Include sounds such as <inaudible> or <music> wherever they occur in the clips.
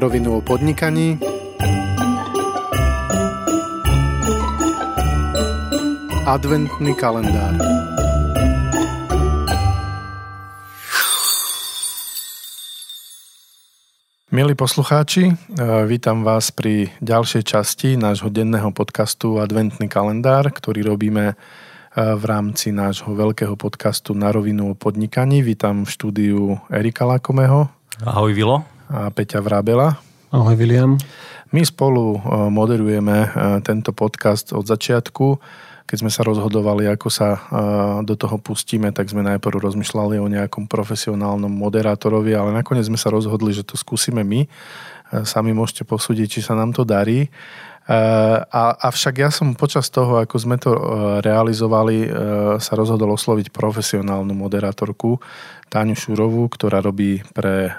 na rovinu o podnikaní, adventný kalendár. Milí poslucháči, e, vítam vás pri ďalšej časti nášho denného podcastu Adventný kalendár, ktorý robíme e, v rámci nášho veľkého podcastu Na rovinu o podnikaní. Vítam v štúdiu Erika Lakomeho. Ahoj Vilo. A Peťa Vrábela. Ahoj William. My spolu e, moderujeme tento podcast od začiatku keď sme sa rozhodovali, ako sa do toho pustíme, tak sme najprv rozmýšľali o nejakom profesionálnom moderátorovi, ale nakoniec sme sa rozhodli, že to skúsime my. Sami môžete posúdiť, či sa nám to darí. A, avšak ja som počas toho, ako sme to realizovali, sa rozhodol osloviť profesionálnu moderátorku Táňu Šurovú, ktorá robí pre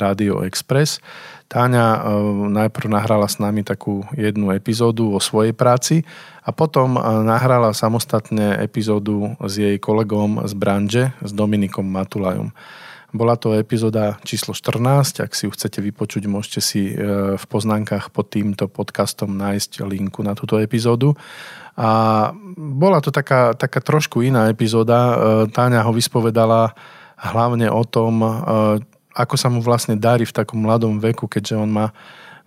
Radio Express. Táňa najprv nahrala s nami takú jednu epizódu o svojej práci a potom nahrala samostatne epizódu s jej kolegom z branže, s Dominikom Matulajom. Bola to epizóda číslo 14, ak si ju chcete vypočuť, môžete si e, v poznánkach pod týmto podcastom nájsť linku na túto epizódu. A bola to taká, taká trošku iná epizóda. E, Táňa ho vyspovedala hlavne o tom, e, ako sa mu vlastne darí v takom mladom veku, keďže on má,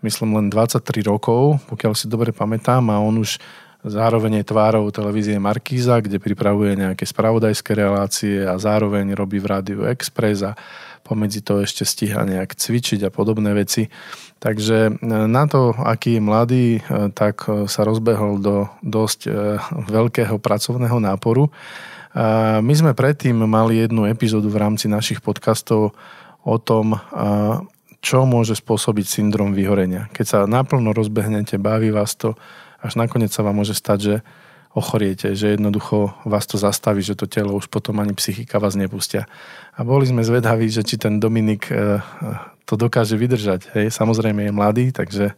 myslím, len 23 rokov, pokiaľ si dobre pamätám, a on už Zároveň je tvárou televízie Markíza, kde pripravuje nejaké spravodajské relácie a zároveň robí v Rádiu Express a pomedzi to ešte stíha nejak cvičiť a podobné veci. Takže e, na to, aký je mladý, e, tak e, sa rozbehol do dosť veľkého pracovného náporu. My sme predtým mali jednu epizódu v rámci našich podcastov o tom, čo môže spôsobiť syndrom vyhorenia. Keď sa naplno rozbehnete, baví vás to, až nakoniec sa vám môže stať, že ochoriete, že jednoducho vás to zastaví, že to telo už potom ani psychika vás nepustia. A boli sme zvedaví, že či ten Dominik e, to dokáže vydržať. Hej, samozrejme je mladý, takže...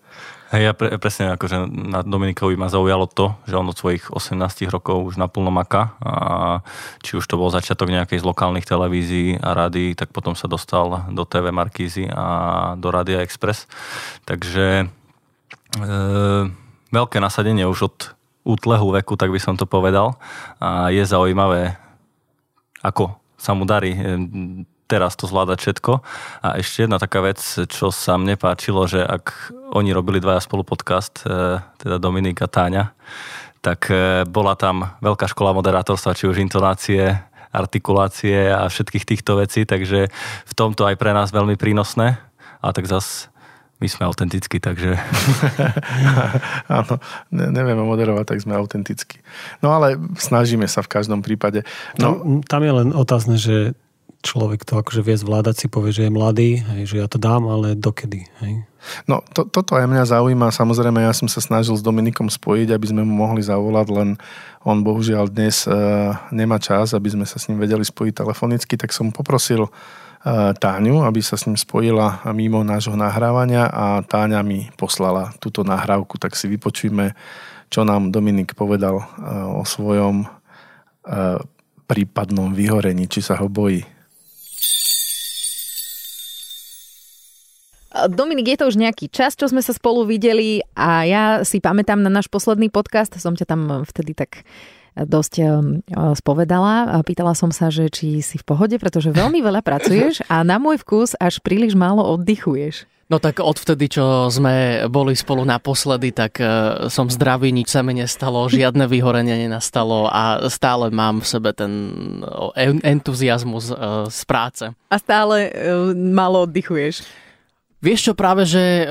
Hej, ja pre, presne akože na Dominikovi ma zaujalo to, že on od svojich 18 rokov už naplno maká a či už to bol začiatok nejakej z lokálnych televízií a rády, tak potom sa dostal do TV Markízy a do Radia Express. Takže e, veľké nasadenie už od útlehu veku, tak by som to povedal. A je zaujímavé, ako sa mu darí e, teraz to zvládať všetko. A ešte jedna taká vec, čo sa mne páčilo, že ak oni robili dvaja spolu podcast, e, teda Dominika Táňa, tak e, bola tam veľká škola moderátorstva, či už intonácie, artikulácie a všetkých týchto vecí, takže v tomto aj pre nás veľmi prínosné. A tak zase my sme autentickí, takže... <laughs> Áno, ne, nevieme moderovať, tak sme autentickí. No ale snažíme sa v každom prípade. No, tam, tam je len otázne, že človek to akože vie zvládať, si povie, že je mladý, hej, že ja to dám, ale dokedy, hej? No, to, toto aj mňa zaujíma. Samozrejme, ja som sa snažil s Dominikom spojiť, aby sme mu mohli zavolať, len on bohužiaľ dnes uh, nemá čas, aby sme sa s ním vedeli spojiť telefonicky, tak som poprosil Táňu, aby sa s ním spojila mimo nášho nahrávania a Táňa mi poslala túto nahrávku, tak si vypočujme, čo nám Dominik povedal o svojom prípadnom vyhorení, či sa ho bojí. Dominik, je to už nejaký čas, čo sme sa spolu videli a ja si pamätám na náš posledný podcast, som ťa tam vtedy tak dosť eh, spovedala. Pýtala som sa, že či si v pohode, pretože veľmi veľa <laughs> pracuješ a na môj vkus až príliš málo oddychuješ. No tak odvtedy, čo sme boli spolu naposledy, tak eh, som zdravý, nič sa mi nestalo, <laughs> žiadne vyhorenie nenastalo a stále mám v sebe ten entuziasmus eh, z práce. A stále málo oddychuješ. Vieš čo, práve, že e,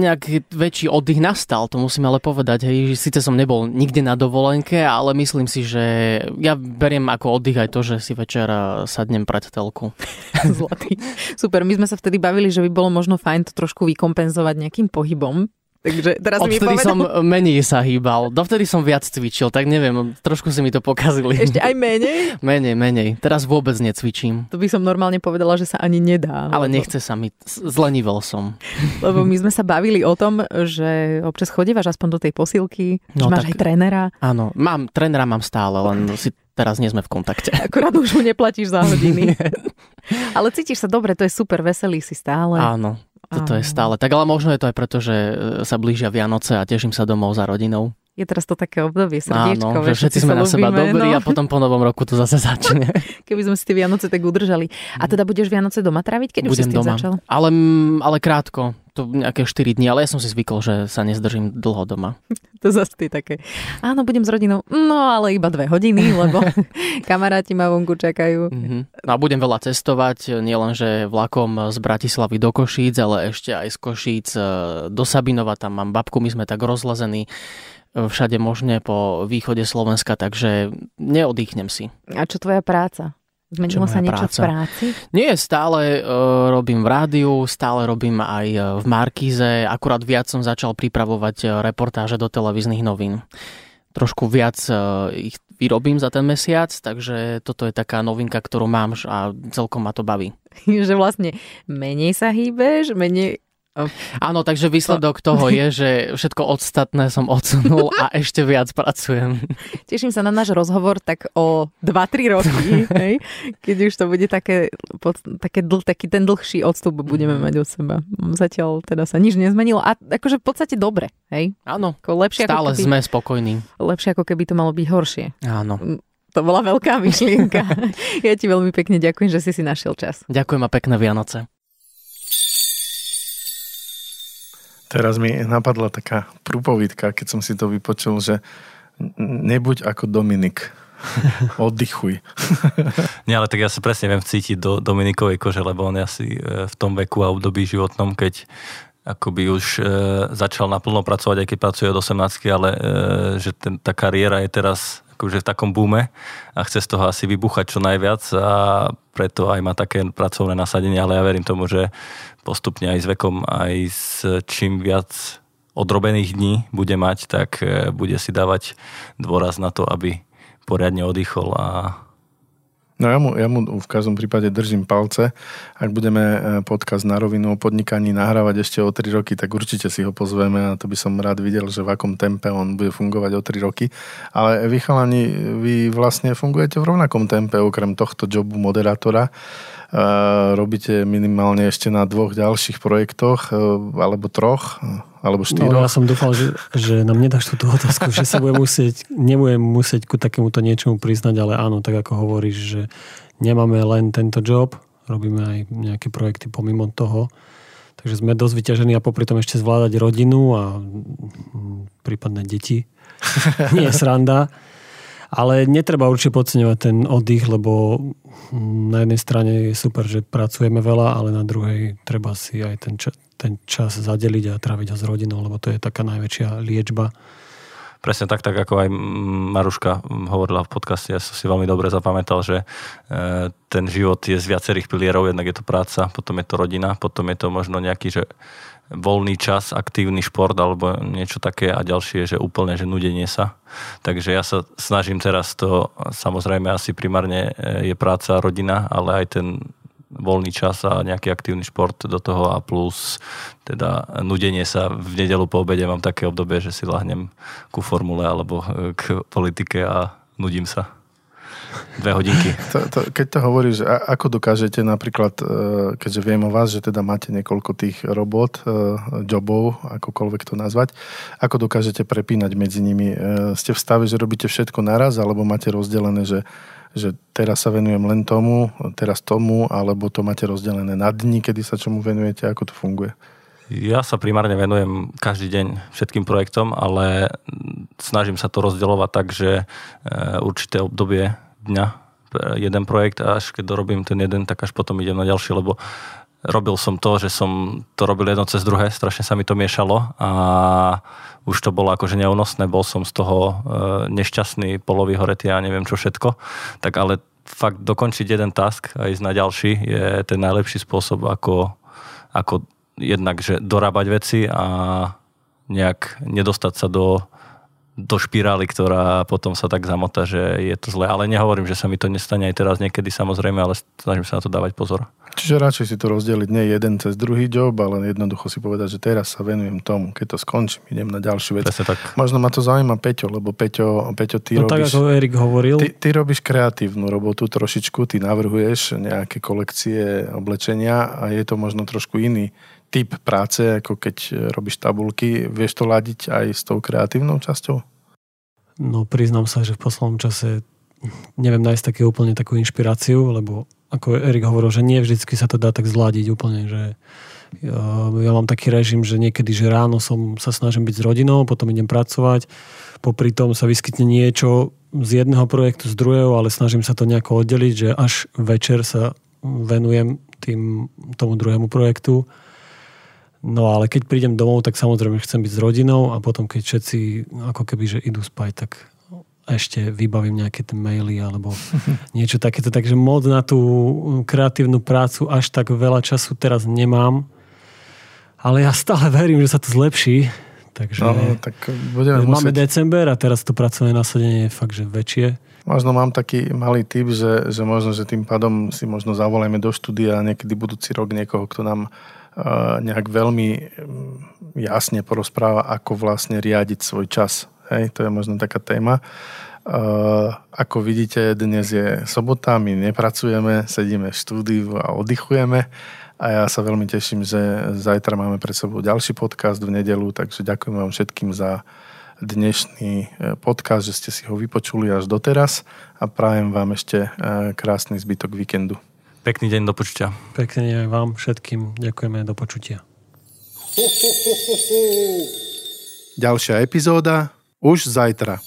nejaký väčší oddych nastal, to musím ale povedať. Hej, síce som nebol nikde na dovolenke, ale myslím si, že ja beriem ako oddych aj to, že si večer e, sadnem pred telku. <laughs> Zlatý. Super, my sme sa vtedy bavili, že by bolo možno fajn to trošku vykompenzovať nejakým pohybom. Takže teraz Odvtedy mi povedal... som menej sa hýbal. Dovtedy som viac cvičil, tak neviem, trošku si mi to pokazili. Ešte aj menej? <laughs> menej, menej. Teraz vôbec necvičím. To by som normálne povedala, že sa ani nedá. Ale lebo... nechce sa mi, zlenivel som. <laughs> Lebo my sme sa bavili o tom, že občas chodívaš aspoň do tej posilky, no, že máš tak, aj trénera. Áno, mám, trénera mám stále, len si teraz nie sme v kontakte. <laughs> Akurát už mu neplatíš za hodiny. Ale cítiš sa dobre, to je super, veselý si stále. Áno, Toto je stále. Tak ale možno je to aj preto, že e, sa blížia Vianoce a teším sa domov za rodinou. Je teraz to také obdobie, srdiečko. Áno, že všetci sme na seba dobrí no. a potom po novom roku to zase <laughs> začne. Keby sme si tie Vianoce tak udržali. A teda budeš Vianoce doma tráviť, keď Budem už si s tým doma. začal? Ale, ale krátko, to nejaké 4 dní, ale ja som si zvykol, že sa nezdržím dlho doma. <laughs> To zase ty také. Áno, budem s rodinou. No, ale iba dve hodiny, lebo <laughs> kamaráti ma vonku čakajú. Mm-hmm. No a budem veľa cestovať, nielen že vlakom z Bratislavy do Košíc, ale ešte aj z Košíc e, do Sabinova, tam mám babku, my sme tak rozlezení všade možne po východe Slovenska, takže neodýchnem si. A čo tvoja práca? Zmenilo sa niečo práca? v práci? Nie, stále uh, robím v rádiu, stále robím aj e, v Markíze, akurát viac som začal pripravovať e, reportáže do televíznych novín. Trošku viac uh, ich vyrobím za ten mesiac, takže toto je taká novinka, ktorú mám a celkom ma to baví. <laughs> že vlastne menej sa hýbeš, menej... Áno, takže výsledok <laughs> toho je, že všetko ostatné som odsunul a ešte viac pracujem. Teším sa na náš rozhovor tak o 2-3 roky, <laughs> hej? keď už to bude také, pod, také dl, taký ten dlhší odstup budeme mať od seba. Zatiaľ teda sa nič nezmenilo a akože v podstate dobre, hej? Áno, Ako lepšie, stále ako keby, sme spokojní. lepšie ako keby to malo byť horšie. Áno. To bola veľká myšlienka. <laughs> ja ti veľmi pekne ďakujem, že si si našiel čas. Ďakujem a pekné Vianoce. Teraz mi napadla taká prúpovidka, keď som si to vypočul, že nebuď ako Dominik. <laughs> Oddychuj. <laughs> Nie, ale tak ja sa presne viem vcítiť do Dominikovej kože, lebo on je asi e, v tom veku a období životnom, keď akoby už e, začal naplno pracovať, aj keď pracuje od 18, ale e, že ten, tá kariéra je teraz akože v takom boome a chce z toho asi vybuchať čo najviac a preto aj má také pracovné nasadenie, ale ja verím tomu, že postupne aj s vekom, aj s čím viac odrobených dní bude mať, tak e, bude si dávať dôraz na to, aby poriadne oddychol a No ja mu, ja mu v každom prípade držím palce. Ak budeme e, podcast na rovinu o podnikaní nahrávať ešte o 3 roky, tak určite si ho pozveme a to by som rád videl, že v akom tempe on bude fungovať o 3 roky. Ale vy chalani, vy vlastne fungujete v rovnakom tempe okrem tohto jobu moderátora. Uh, robíte minimálne ešte na dvoch ďalších projektoch, uh, alebo troch, alebo No, štyroch. ja som dúfal, že, že nám nedáš túto otázku, že sa budem musieť, nebudem musieť ku takémuto niečomu priznať, ale áno, tak ako hovoríš, že nemáme len tento job, robíme aj nejaké projekty pomimo toho, takže sme dosť vyťažení a popri tom ešte zvládať rodinu a mm, prípadne deti. <laughs> Nie je sranda. Ale netreba určite podceňovať ten oddych, lebo mm, na jednej strane je super, že pracujeme veľa, ale na druhej treba si aj ten, čas, ten čas zadeliť a tráviť ho s rodinou, lebo to je taká najväčšia liečba. Presne tak, tak ako aj Maruška hovorila v podcaste, ja som si veľmi dobre zapamätal, že e, ten život je z viacerých pilierov, jednak je to práca, potom je to rodina, potom je to možno nejaký, že voľný čas, aktívny šport alebo niečo také a ďalšie že úplne, že nudenie sa. Takže ja sa snažím teraz to, samozrejme asi primárne je práca, rodina, ale aj ten voľný čas a nejaký aktívny šport do toho a plus teda nudenie sa v nedelu po obede mám také obdobie, že si lahnem ku formule alebo k politike a nudím sa. Dve hodinky. <laughs> To, to, keď to hovoríš, ako dokážete napríklad, e, keďže viem o vás, že teda máte niekoľko tých robot, e, jobov, akokoľvek to nazvať, ako dokážete prepínať medzi nimi? Ste v stave, že robíte všetko naraz, alebo máte rozdelené, že, že teraz sa venujem len tomu, teraz tomu, alebo to máte rozdelené na dni, kedy sa čomu venujete, ako to funguje? Ja sa primárne venujem každý deň všetkým projektom, ale snažím sa to rozdeľovať tak, že určité obdobie dňa jeden projekt až keď dorobím ten jeden, tak až potom idem na ďalší, lebo robil som to, že som to robil jedno cez druhé, strašne sa mi to miešalo a už to bolo akože neúnosné, bol som z toho nešťastný, polový horetý a neviem čo všetko, tak ale fakt dokončiť jeden task a ísť na ďalší je ten najlepší spôsob, ako, ako jednak, že dorábať veci a nejak nedostať sa do do špirály, ktorá potom sa tak zamota, že je to zlé. Ale nehovorím, že sa mi to nestane aj teraz niekedy samozrejme, ale snažím sa na to dávať pozor. Čiže radšej si to rozdeliť nie jeden cez druhý job, ale jednoducho si povedať, že teraz sa venujem tomu. Keď to skončím, idem na ďalšiu vec. Presne tak. Možno ma to zaujíma Peťo, lebo Peťo, Peťo ty no robíš... tak ako Erik hovoril. Ty, ty robíš kreatívnu robotu trošičku, ty navrhuješ nejaké kolekcie oblečenia a je to možno trošku iný typ práce, ako keď robíš tabulky, vieš to ladiť aj s tou kreatívnou časťou? No priznám sa, že v poslednom čase neviem nájsť také úplne takú inšpiráciu, lebo ako Erik hovoril, že nie vždycky sa to dá tak zladiť úplne, že ja, ja mám taký režim, že niekedy, že ráno som sa snažím byť s rodinou, potom idem pracovať, popri tom sa vyskytne niečo z jedného projektu, z druhého, ale snažím sa to nejako oddeliť, že až večer sa venujem tým, tomu druhému projektu No ale keď prídem domov, tak samozrejme chcem byť s rodinou a potom keď všetci ako keby, že idú spať, tak ešte vybavím nejaké tie maily alebo <laughs> niečo takéto. Takže moc na tú kreatívnu prácu až tak veľa času teraz nemám. Ale ja stále verím, že sa to zlepší. Takže no, tak budeme máme musieť... december a teraz to pracovné nasadenie je fakt, že väčšie. Možno mám taký malý tip, že, že možno, že tým pádom si možno zavolajme do štúdia niekedy budúci rok niekoho, kto nám nejak veľmi mm, jasne porozpráva, ako vlastne riadiť svoj čas. Hej, to je možno taká téma. Ako vidíte, dnes je sobota, my nepracujeme, sedíme v štúdiu a oddychujeme a ja sa veľmi teším, že zajtra máme pred sebou ďalší podcast v nedelu, takže ďakujem vám všetkým za dnešný e, podcast, že ste si ho vypočuli až doteraz a prajem vám ešte e, krásny zbytok víkendu. Pekný deň, do počutia. Pekný deň aj vám všetkým. Ďakujeme, do počutia. Ďalšia epizóda už zajtra.